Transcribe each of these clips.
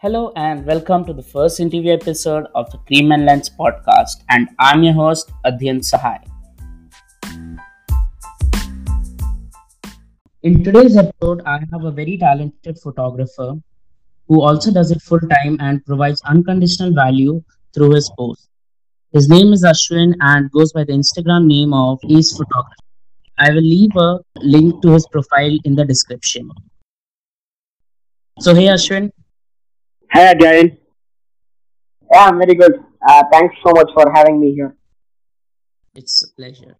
Hello and welcome to the first interview episode of the Cream and Lens podcast. And I'm your host, Adhyan Sahai. In today's episode, I have a very talented photographer who also does it full time and provides unconditional value through his posts. His name is Ashwin and goes by the Instagram name of Ace Photography. I will leave a link to his profile in the description. So, hey Ashwin, Hi, Jaren. Yeah, I'm very good. Uh, thanks so much for having me here. it's a pleasure.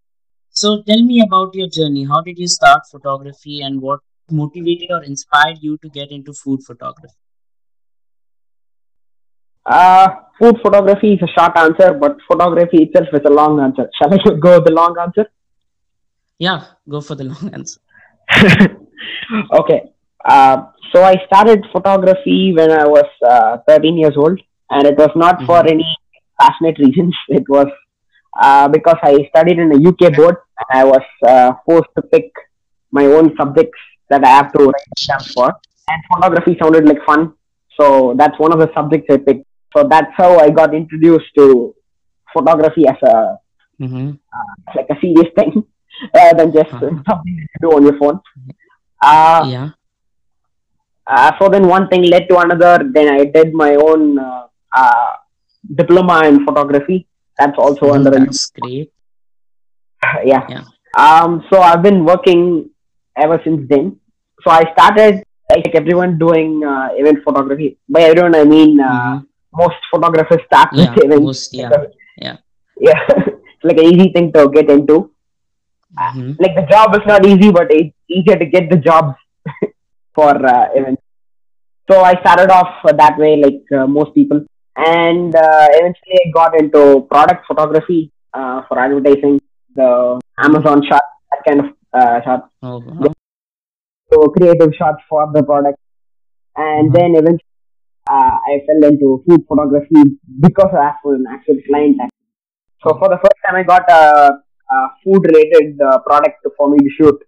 So, tell me about your journey. How did you start photography and what motivated or inspired you to get into food photography? Uh, food photography is a short answer, but photography itself is a long answer. Shall I go with the long answer? Yeah, go for the long answer. okay. Uh, so I started photography when I was uh, 13 years old, and it was not for Mhm. any passionate reasons. It was uh, because I studied in a UK board, and I was uh, forced to pick my own subjects that I have to write exams for. And photography sounded like fun, so that's one of the subjects I picked. So that's how I got introduced to photography as a Mm-hmm. like a serious thing, rather than just Uh-huh. something you do on your phone. Uh, Yeah. Uh, so then one thing led to another. Then I did my own uh, uh, diploma in photography. That's also Mhm, under a, That's great. yeah. Yeah. Um, so I've been working ever since then. So I started like everyone doing uh, event photography. By everyone I mean uh, Mhm. most photographers start Yeah, with events. most, yeah, yeah. yeah. it's like an easy thing to get into. Mhm. Like the job is not easy, but it's easier to get the jobs for uh, events. So I started off that way, like uh, most people, and uh, eventually I got into product photography uh, for advertising, the Amazon shot, that kind of uh, shot, wow. so creative shots for the product, and Mhm. then eventually uh, I fell into food photography because I for an actual client. So for the first time, I got a, a food-related uh, product for me to shoot.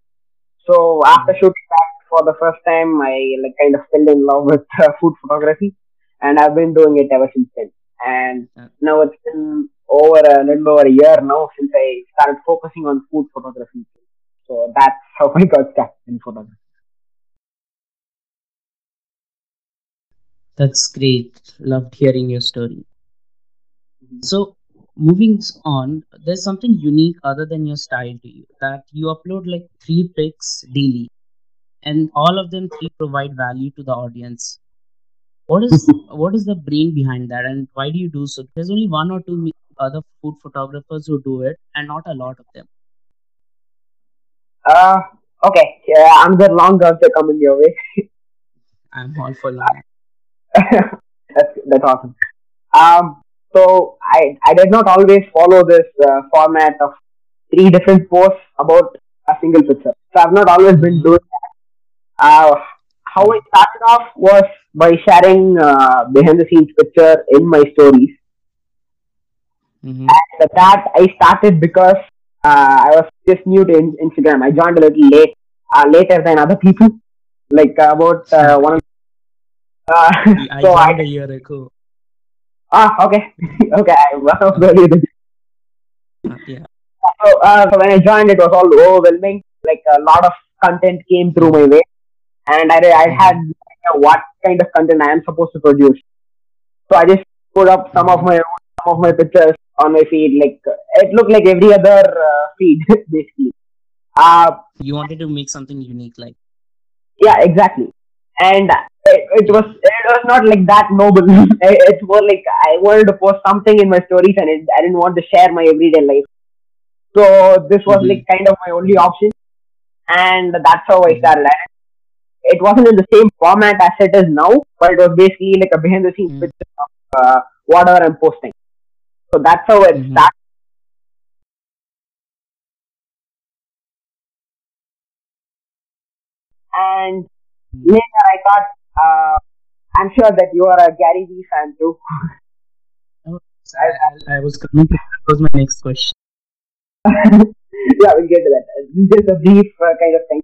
So after shooting that for the first time, I like kind of fell in love with uh, food photography, and I've been doing it ever since then. And now it's been over a little over a year now since I started focusing on food photography. So that's how I got started in photography. That's great. Loved hearing your story. Mhm. So, moving on, there's something unique other than your style to you that you upload like three pics daily, and all of them three provide value to the audience. What is what is the brain behind that, and why do you do so? There's only one or two other food photographers who do it, and not a lot of them. Uh, okay, yeah, another long answer coming your way. I'm all for long. that's that's awesome. Um, so I I did not always follow this uh, format of three different posts about a single picture. So I've not always been Mhm. doing that. Uh, how I started off was by sharing uh, behind the scenes picture in my stories. hmm And that I started because uh, I was just new to in- Instagram. I joined a little late, uh, later than other people, like uh, about uh, one. Uh, I so I joined a year ago. Ah, okay. okay, I was very good. Uh, yeah. So, uh, so when I joined, it was all overwhelming. Like a lot of content came through my way, and I, I had no idea what kind of content I am supposed to produce. So I just put up some of my some of my pictures on my feed. Like it looked like every other uh, feed, basically. Uh, You wanted to make something unique, like yeah, exactly. And it, it was it was not like that noble. It- it's more like I wanted to post something in my stories, and it, I didn't want to share my everyday life. So this was Mhm. like kind of my only option, and that's how I Mhm. started. And it wasn't in the same format as it is now, but it was basically like a behind the scenes Mhm. picture of uh, whatever I'm posting. So that's how it Mhm. started. And later I thought, uh, I'm sure that you are a Gary Vee fan too. I, I, I was coming to that was my next question. yeah, we'll get to that. This is just a brief uh, kind of thing.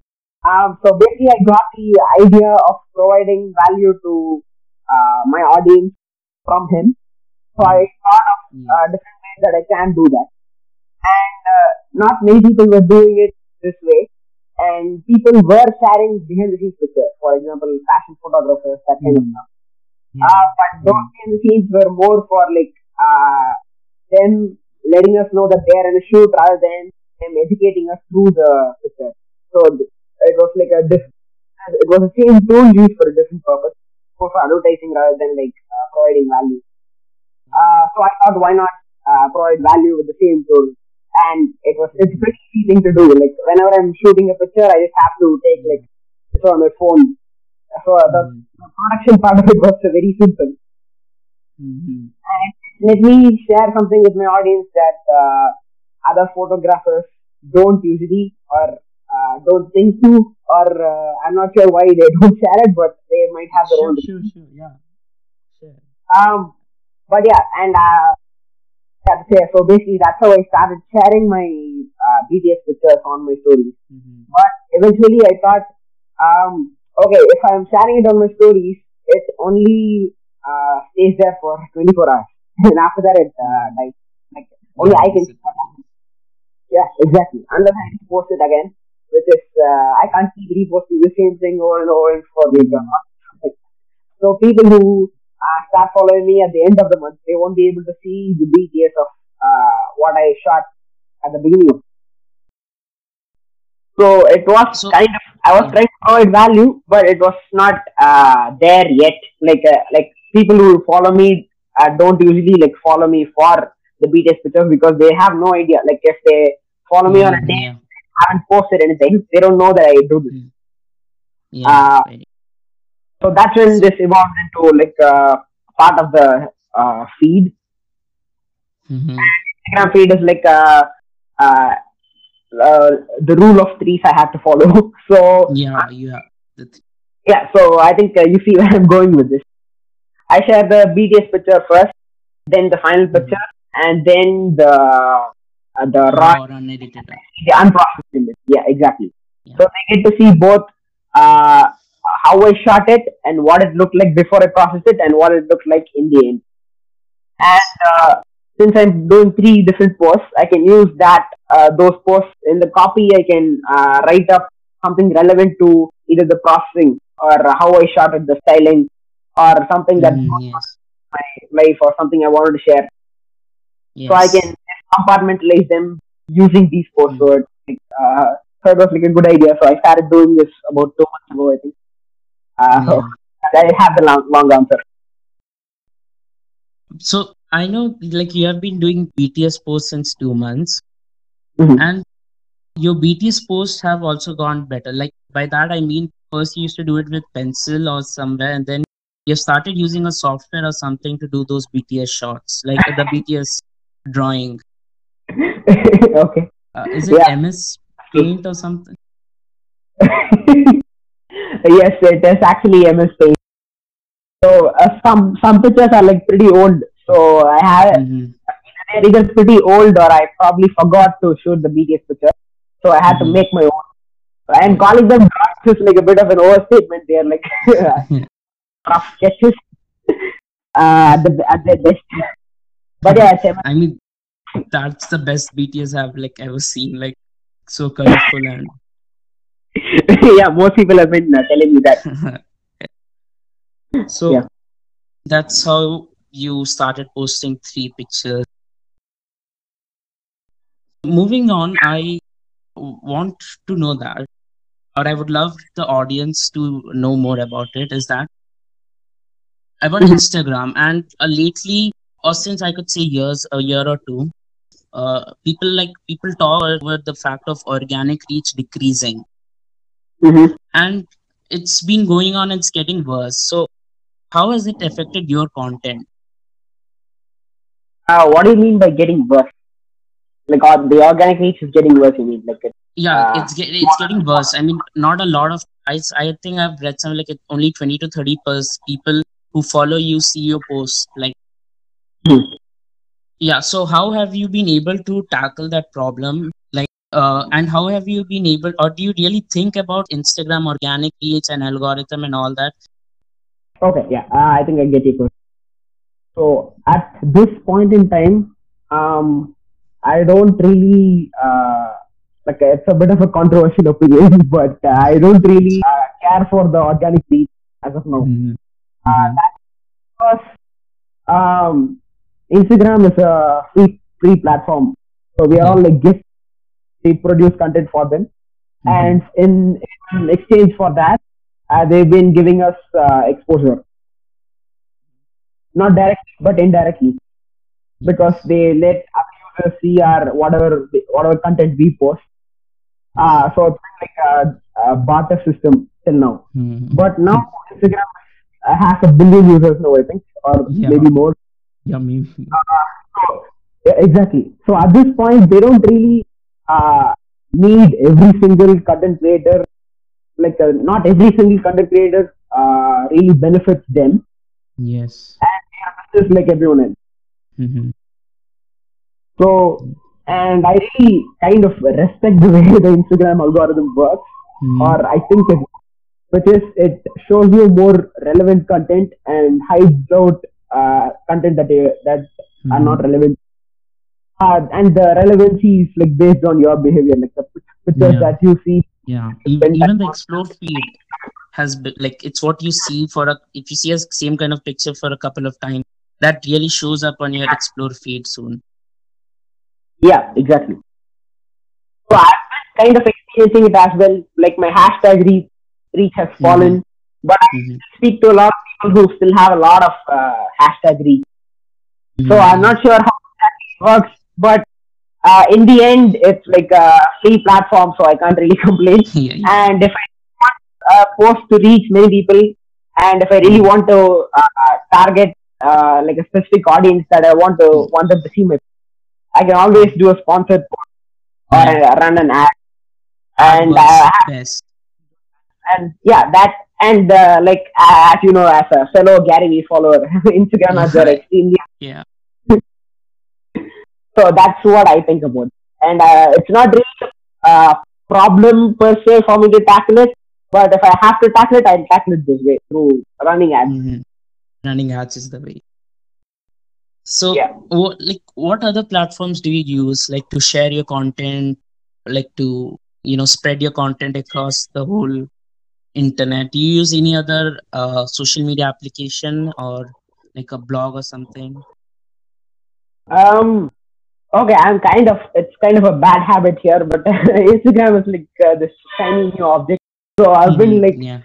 Um, so basically, I got the idea of providing value to uh, my audience from him. So I thought of uh, different ways that I can do that. And uh, not many people were doing it this way. And people were sharing behind the scenes pictures. For example, fashion photographers, that kind of Mm. stuff. Uh, but those behind the scenes were more for like uh, them letting us know that they are in a shoot rather than them educating us through the picture. So th- it was like a diff- it was the same tool used for a different purpose, for advertising rather than like uh, providing value. Uh, so I thought, why not uh, provide value with the same tool? And it was it's a pretty easy thing to do. Like whenever I'm shooting a picture, I just have to take like on my phone. So the, the production part of it was very simple. Mhm. And let me share something with my audience that uh, other photographers don't usually or don't think to, or uh, I'm not sure why they don't share it, but they might have their Sure, own. sure, sure. Yeah. Sure. Um, but yeah, and uh, that's it. So basically, that's how I started sharing my uh, BTS pictures on my stories. Mhm. But eventually, I thought, um, okay, if I'm sharing it on my stories, it only uh, stays there for 24 hours, and after that, it uh, dies. Like only I can. see what happens. Yeah, exactly. Unless I post it again, which is uh, I can't keep reposting the same thing over and over for like a month. So people who uh, start following me at the end of the month, they won't be able to see the BTS of uh, what I shot at the beginning. So it was So- kind of I was trying to provide value, but it was not uh, there yet. Like uh, like people who follow me uh, don't usually like follow me for the BTS pictures because they have no idea. Like if they follow me on a Mhm, day. Haven't posted anything, they don't know that I do this. Yeah. Uh, right. So that's when this evolved into like uh, part of the uh, feed. Mhm. Instagram feed is like uh, uh, uh, the rule of threes I have to follow. so Yeah. Yeah. Yeah, so I think uh, you see where I'm going with this. I share the BTS picture first, then the final picture, and then the uh, the raw, or unedited. the unprocessed image. Yeah, exactly. Yeah. So they get to see both uh, how I shot it and what it looked like before I processed it and what it looked like in the end. And uh, since I'm doing three different posts, I can use that uh, those posts in the copy. I can uh, write up something relevant to either the processing or how I shot it, the styling, or something that Mhm, Yes. my life or something I wanted to share. Yes. So I can compartmentalize them using these posts. So, it, like, uh, so it was like a good idea. So I started doing this about two months ago, I think. Uh, so I have the long, long answer. So I know, like, you have been doing BTS posts since two months, Mhm. and your BTS posts have also gone better. Like, by that I mean, first you used to do it with pencil or somewhere, and then you started using a software or something to do those BTS shots, like the BTS drawing. okay. Uh, is it Yeah. MS Paint or something? yes, it is actually MS Paint. So uh, some some pictures are like pretty old. So I have Mhm. they're either pretty old or I probably forgot to shoot the BTS picture. So I had to Mhm. make my own. And calling them drawings is like a bit of an overstatement. They're like rough sketches uh, at the at their best. But yeah, I mean, that's the best BTS I've like ever seen. Like, so colorful and yeah, most people have been uh, telling me that. so Yeah. that's how you started posting three pictures. Moving on, I want to know that, or I would love the audience to know more about it. Is that I'm on Mhm. Instagram, and uh, lately, or since I could say years, a year or two, uh, people like people talk about the fact of organic reach decreasing hmm and it's been going on it's getting worse so how has it affected your content Uh, what do you mean by getting worse? Like uh, the organic reach is getting worse. You mean like it, yeah Uh, it's get, it's getting worse i mean not a lot of i, I think i've read some like only 20 to 30 pers- people who follow you see your posts like Hmm. Yeah so how have you been able to tackle that problem like uh, and how have you been able or do you really think about instagram organic reach and algorithm and all that Okay, yeah, uh, I think I get your question. So at this point in time, um, I don't really uh, like it's a bit of a controversial opinion, but uh, I don't really uh, care for the organic reach as of now. Mhm. Uh, that's because um, Instagram is a free free platform, so we are all like gifts. We produce content for them, Mhm. and in, in exchange for that, uh, they've been giving us uh, exposure, not directly but indirectly, because they let other users see our whatever whatever content we post. Uh, so it's like a, a barter system till now. Mhm. But now Instagram uh, has a billion users now, I think, or Yeah. maybe more. Yeah, maybe. So, yeah, exactly. So at this point, they don't really uh, need every single content creator. Like uh, not every single content creator uh, really benefits them, Yes. and just like everyone else. Mm-hmm. So, and I really kind of respect the way the Instagram algorithm works, Mhm. or I think it, which is it shows you more relevant content and hides out uh, content that uh, that are not Mhm. relevant. Uh, and the relevancy is like based on your behavior, like the pictures Yeah. that you see. Yeah, e- even the explore feed has been like it's what you see for a if you see a same kind of picture for a couple of times, that really shows up on your explore feed soon. Yeah, exactly. So I've been kind of experiencing it as well. Like my hashtag reach, reach has fallen, but I Mhm. speak to a lot who still have a lot of uh, hashtag reach. So Mhm. I'm not sure how that works, but uh, in the end, it's like a free platform, so I can't really complain. yeah, yeah. And if I want a post to reach many people, and if I really want to uh, target uh, like a specific audience that I want to want them to see my, I can always do a sponsored post or Yeah. uh, run an ad, and uh, best. and yeah, that and uh, like as you know, as a fellow Gary Vee follower, Instagram has are extremely Yeah. So that's what I think about. And uh, it's not really a problem per se for me to tackle it, but if I have to tackle it, I'll tackle it this way through running ads. Mhm. Running ads is the way. So, Yeah. what like what other platforms do you use like to share your content, like to you know spread your content across the whole internet? Do you use any other uh, social media application or like a blog or something? Um, okay, I'm kind of it's kind of a bad habit here, but Instagram is like uh, this shiny new object. So I've been Mhm. like yeah.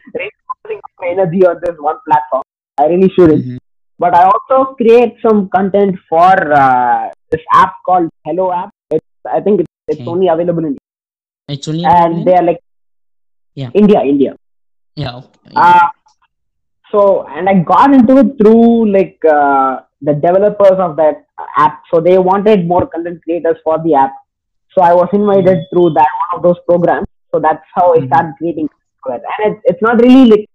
my energy on this one platform. I really shouldn't. Mhm. But I also create some content for uh, this app called Helo App. It's I think it's, it's Okay. only available in It's only and they're like Yeah. India, India. Yeah. Uh, so and I got into it through like uh, the developers of that app. So they wanted more content creators for the app. So I was invited through that one of those programs. So that's how I Mhm. started creating. And it's it's not really like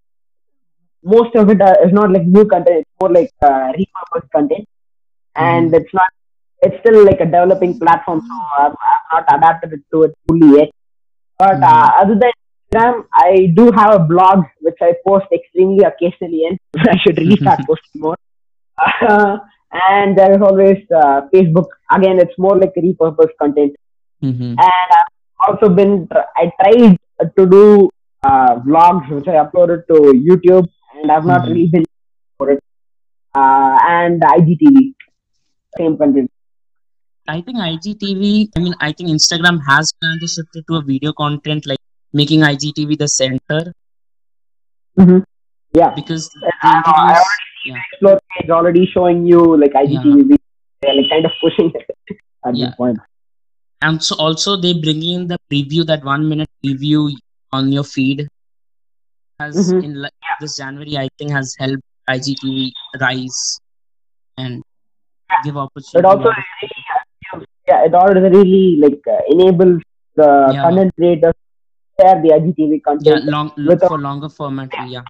most of it uh, is not like new content. It's more like uh, repurposed content, and it's not. It's still like a developing platform, so I've, I've not adapted it to it fully yet. But uh, other than Instagram, I do have a blog which I post extremely occasionally, and I should really start posting more. Uh, and there is always uh, Facebook. Again, it's more like repurposed content. Mhm. And I've also been, I tried to do uh, vlogs which I uploaded to YouTube, and I've not Mhm. really been for it. Uh, and IGTV, same content. I think IGTV, I mean, I think Instagram has planned to shift it to a video content, like making IGTV the center Yeah. because I they I already yeah, already showing you like IGTV. videos. They're like kind of pushing it at Yeah. this point. and so also they bring in the preview, that one minute preview on your feed. Has Mhm. in like, this January, I think, has helped IGTV rise and give opportunity. But also, yeah, it already really like uh, enables the Yeah. content creators share the IGTV yeah, long for longer format. Yeah,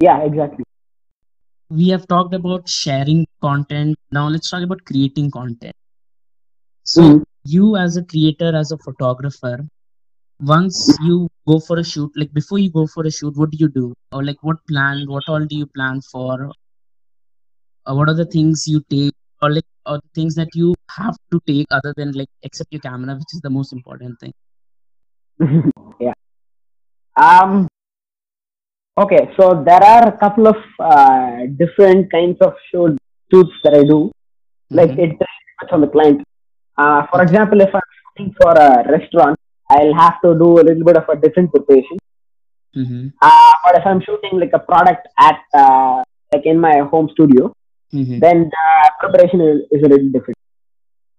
Yeah, exactly. we have talked about sharing content. Now let's talk about creating content. So Mhm. you as a creator, as a photographer, once you go for a shoot, like before you go for a shoot, what do you do? Or like what plan? What all do you plan for? Or what are the things you take? Or like or things that you have to take other than like except your camera, which is the most important thing. yeah. Um. Okay, so there are a couple of uh, different kinds of shoot, shoots that I do. Like Mhm. it depends on the client. Uh, for example, if I'm shooting for a restaurant, I'll have to do a little bit of a different preparation. Mm-hmm. Uh, but if I'm shooting like a product at uh, like in my home studio, Mm-hmm. then the preparation is, is a little different.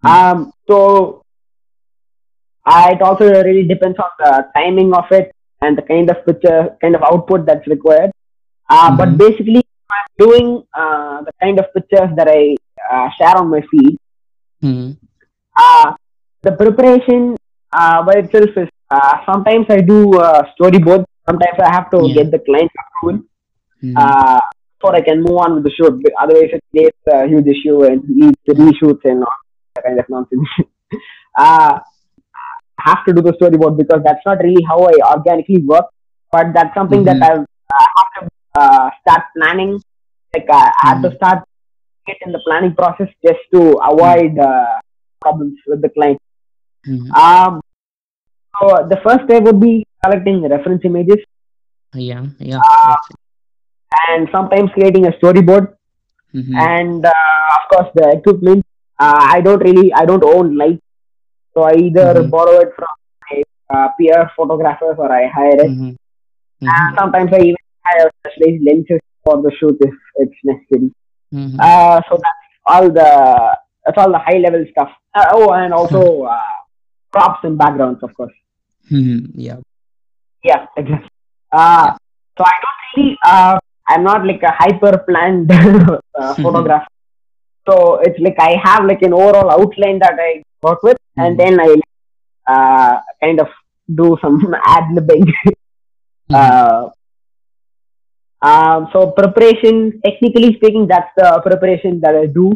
Um, so uh, it also really depends on the timing of it and the kind of picture, kind of output that's required. Uh, But Mhm. basically, I'm doing uh, the kind of pictures that I uh, share on my feed. Mm-hmm. Uh, the preparation uh, by itself is uh, sometimes I do storyboard. Sometimes I have to Yeah. get the client approval Mm-hmm. uh, before I can move on with the shoot. Otherwise, it creates a huge issue and to reshoots and all that kind of nonsense. uh, I have to do the storyboard because that's not really how I organically work. But that's something Mhm. that I've I have to uh, start planning. Like uh, I have to start it in the planning process just to avoid uh, problems with the client. Mm-hmm. Um, so the first step would be collecting reference images Yeah, yeah. uh, and sometimes creating a storyboard mm-hmm. and uh, of course the equipment. Uh, I don't really I don't own lights, so I either Mhm. borrow it from my uh, peer photographers or I hire it. Mm-hmm. And sometimes I even hire specialized lenses for the shoot if it's necessary. Mm-hmm. Uh, so that's all the that's all the high level stuff. Uh, oh, and also uh, props and backgrounds, of course. Mm-hmm. Yeah. Yeah, exactly. Uh, so I don't really, uh, I'm not like a hyper planned uh, photographer. So it's like I have like an overall outline that I work with, and Mhm. then I uh, kind of do some ad libbing. Mm-hmm. uh, um, so preparation, technically speaking, that's the preparation that I do.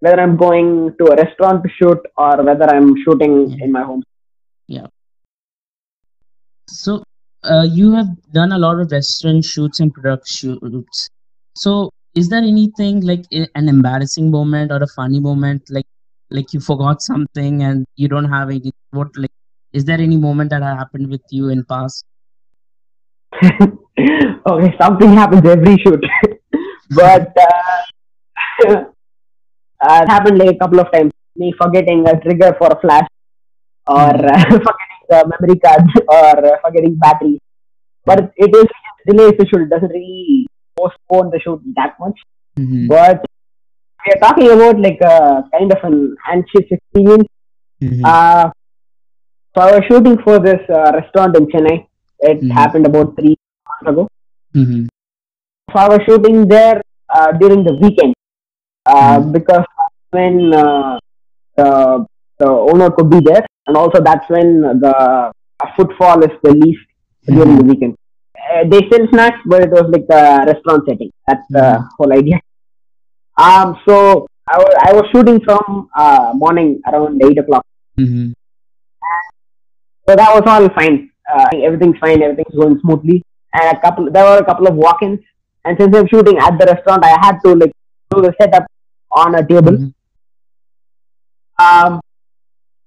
Whether I'm going to a restaurant to shoot or whether I'm shooting Yeah. in my home. Yeah. So, uh, you have done a lot of restaurant shoots and product shoots. So, is there anything like an embarrassing moment or a funny moment, like like you forgot something and you don't have any? What like? Is there any moment that happened with you in past? okay, something happens every shoot, but uh, uh, it happened like a couple of times. Me forgetting a trigger for a flash, or uh, forgetting the memory card, or uh, forgetting battery. But it is delay the shoot. It doesn't really postpone the shoot that much. Mm-hmm. But we are talking about like a kind of an anxious experience. Mm-hmm. Uh, so I was shooting for this uh, restaurant in Chennai. It Mhm. happened about three months ago. Mm-hmm. So I was shooting there uh, during the weekend uh, Mhm. because when uh, the the owner could be there, and also that's when the footfall is the least during the weekend. Uh, they sell snacks, but it was like a restaurant setting. That's the Mhm. whole idea. Um, so I was I was shooting from uh, morning around eight o'clock. Mm-hmm. So that was all fine. Uh, everything's fine. Everything's going smoothly. And a couple, there were a couple of walk-ins. And since I'm shooting at the restaurant, I had to like do the setup on a table. Mm-hmm. Um,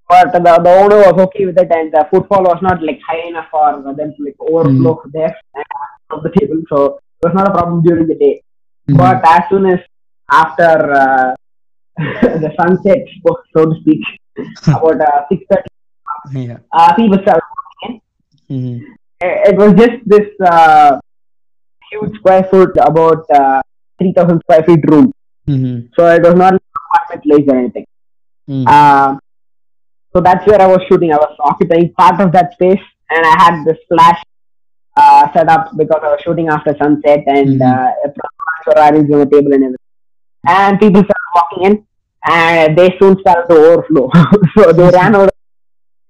but the, the owner was okay with it, and the footfall was not like high enough for them to like overflow there of the table. So it was not a problem during the day. Mm-hmm. But as soon as after uh, the sunset, so to speak, about uh, six thirty, yeah. uh, people started Mm-hmm. it was just this uh, huge square foot, about uh, 3,000 square feet room. Mm-hmm. So it was not an apartment place or anything. Mm-hmm. Um, so that's where I was shooting. I was occupying part of that space, and I had this flash uh, set up because I was shooting after sunset, and Mhm. uh, were on the table and everything. And people started walking in, and they soon started to overflow. so they ran out of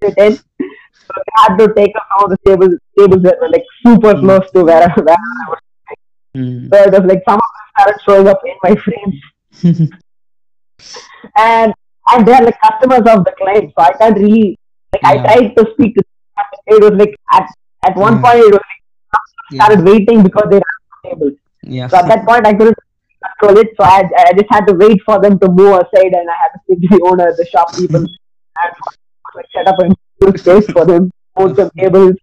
the tent. So they had to take up of the tables, tables that were like super Mhm. close to where, where I was. Mm-hmm. So it was like some of them started showing up in my frames and and they're like customers of the client, so I can't really like I tried to speak to them. it was like at at one Yeah. point it was like, I Yeah. started waiting because they ran out of tables. Yeah. So at that point I couldn't it, so I I just had to wait for them to move aside, and I had to speak to the owner, the shop people, and like set up a new space for them, move some tables,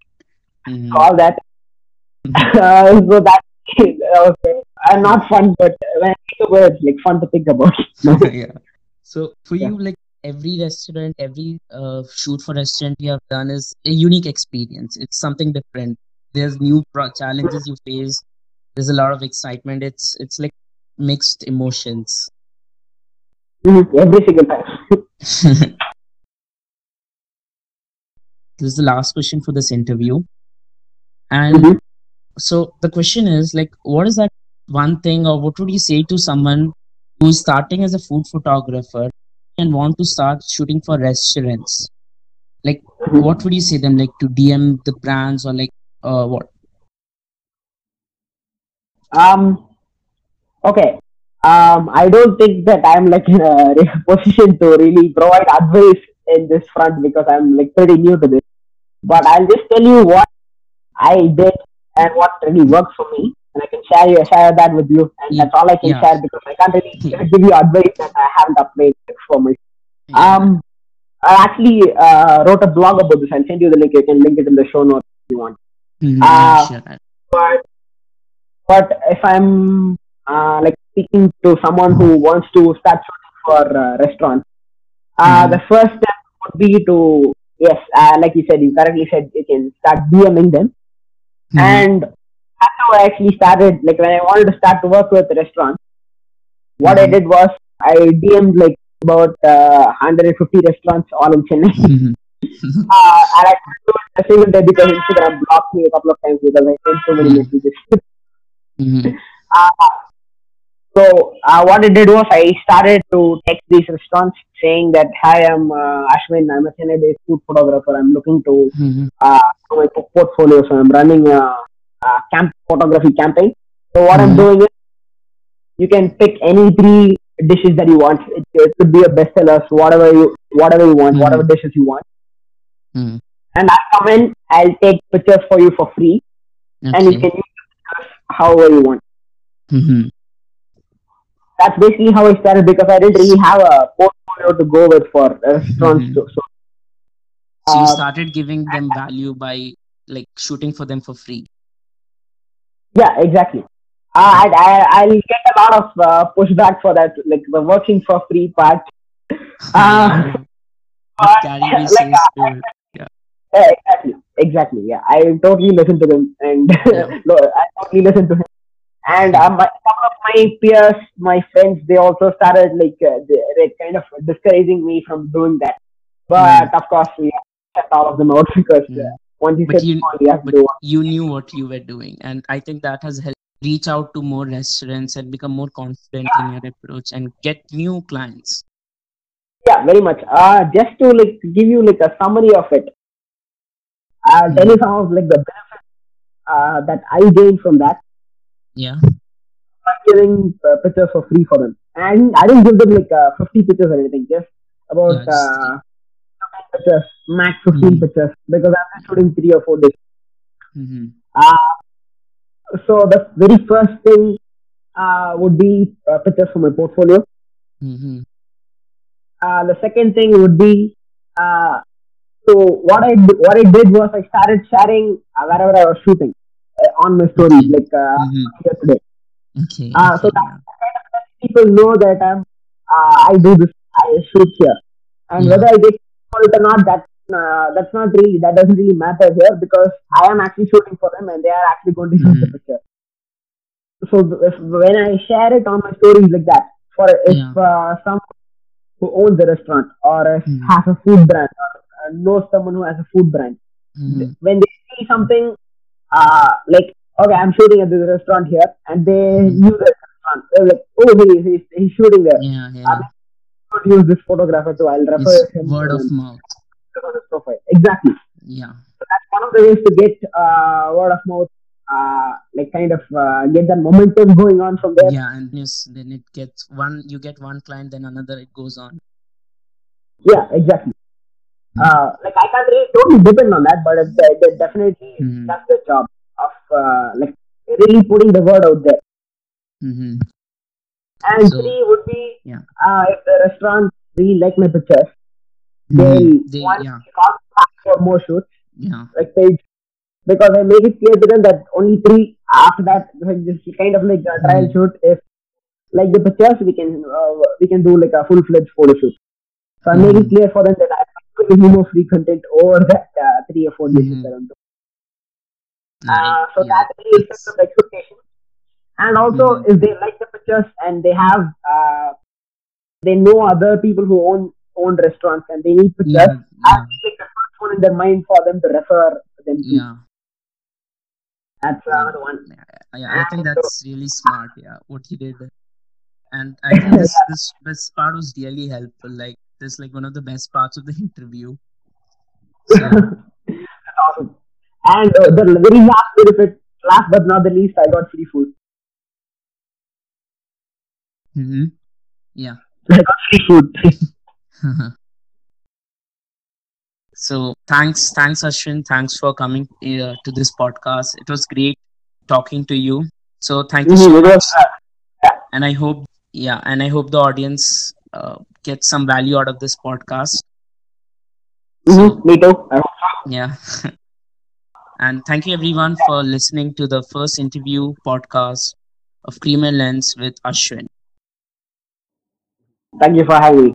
Mhm. all that. uh, so that, was uh, not fun, but when I think about it, it's like fun to think about. yeah. So for Yeah. you, like every restaurant, every uh, shoot for restaurant you have done is a unique experience. It's something different. There's new pro- challenges you face. There's a lot of excitement. It's it's like mixed emotions. Every single time. this is the last question for this interview. And Mhm. so the question is like, what is that one thing, or what would you say to someone who's starting as a food photographer and want to start shooting for restaurants? Like, Mhm. what would you say them like to DM the brands or like uh what? Um. Okay. Um. I don't think that I'm like in a position to really provide advice in this front because I'm like pretty new to this. But I'll just tell you what I did and what really worked for me, and I can share you share that with you. And Yeah. that's all I can Yeah. share because I can't really give you advice that I haven't applied for me. Um. I actually uh, wrote a blog about this. I'll send you the link. You can link it in the show notes if you want. Mhm, uh, sure. but but if I'm uh, like speaking to someone who wants to start shooting for uh, restaurants, uh, Mhm. the first step would be to yes, uh, like you said, you correctly said, you can start DMing them, Mhm, and that's how I actually started. Like when I wanted to start to work with restaurants, what I Mhm. did was I DM'd like about uh, 150 restaurants all in Chennai. mhm, Uh, and I couldn't do it a single day because Instagram blocked me a couple of times because I sent so many Mhm. messages. mhm, Uh, so uh, what I did was I started to text these restaurants saying that hi, I'm uh, Ashwin. I'm a Chennai-based food photographer. I'm looking to mhm, uh, my portfolio, so I'm running a, a camp photography campaign. So what I'm Mhm. doing is you can pick any three dishes that you want. It, it could be a bestsellers, whatever you whatever you want, Mhm. whatever dishes you want. mhm. And I'll come in. I'll take pictures for you for free, and you can use however you want. Mhm, that's basically how I started because I didn't really have a portfolio to go with for restaurants. Mhm. So, so So you uh, started giving them value by like shooting for them for free. yeah, exactly. Uh, I, I I'll get a lot of uh, pushback for that, like the working for free part. Uh, But like, says to. Yeah, exactly, exactly. Yeah, I totally listen to them, and Yeah. no, I totally listen to him. And um, my, some of my peers, my friends, they also started like uh, they, they kind of discouraging me from doing that. But of course, we kept all of them out because uh, Mm. once you But you- on, you but you knew what you were doing. And i think that has helped reach out to more restaurants and become more confident in your approach and get new clients. Yeah, very much. Uh, just to like give you like a summary of it, I'll tell you some of like the benefits uh, that I gained from that yeah giving uh, pictures for free for them. And I didn't give them like uh, 50 pictures or anything, just about Yeah, just- uh, 15 pictures, max 15 Mhm. pictures because I'm just shooting three or four days. hmm Uh, so the very first thing uh, would be uh, pictures for my portfolio. hmm Uh, the second thing would be uh, so what I what I did was I started sharing uh, wherever I was shooting on my stories like uh, hmm here today. okay, Uh, so that kind of lets people know that I'm uh, I do this I shoot here, and Yeah. whether I get called or not that. Uh, that's not really that doesn't really matter here because I am actually shooting for them and they are actually going to shoot the Mhm. picture. So if, when I share it on my stories like that, for if Yeah. uh, some who owns a restaurant or if Mhm. has a food brand or uh, knows someone who has a food brand, Mhm. when they see something uh, like okay, I'm shooting at this restaurant here, and they Mhm. knew the restaurant, they're like, oh, he, he's, he's shooting there. yeah yeah I'm going to use this photographer too. I'll refer it's him word of mouth profile. Exactly. yeah So that's one of the ways to get uh, word of mouth, uh, like kind of uh, get that momentum going on from there. yeah and yes then it gets one you get one client then another it goes on Yeah, exactly. Uh, like I can't really totally depend on that, but it, it, it definitely Mhm. does the job of uh, like really putting the word out there. Mm-hmm. And So- three would be Yeah. uh, if the restaurant really like my pictures, Mhm. they'll They, want yeah, to call for more shoots, yeah, like page, because I make it clear to them that only three after that, like this kind of like a trial Mhm. shoot. If like the pictures, we can uh, we can do like a full fledged photo shoot. So I make it Mhm. clear for them that I'm going to be more free content over that uh, three or four dishes Mhm. that I'm doing. Right, Uh, so yeah, that really sets up expectations. And also, Mhm. if they like the pictures and they have, uh, they know other people who own own restaurants and they need pictures, yeah, I yeah, feel like the first one in their mind for them to refer them to. yeah. That's Yeah. another one. Yeah, I think that's really smart. Yeah, what you did, and I think this this this part was really helpful. Like this, like one of the best parts of the interview. So awesome. And uh, the very last benefit, last but not the least, I got free food. hmm yeah. I got free food. so thanks, thanks Ashwin. Thanks for coming uh, to this podcast. It was great talking to you. So thank you so Mhm, much, and I hope yeah, and I hope the audience uh, gets some value out of this podcast. mhm, me too. I hope so. Yeah. and thank you everyone for listening to the first interview podcast of Creamer Lens with Ashwin. Thank you for having me.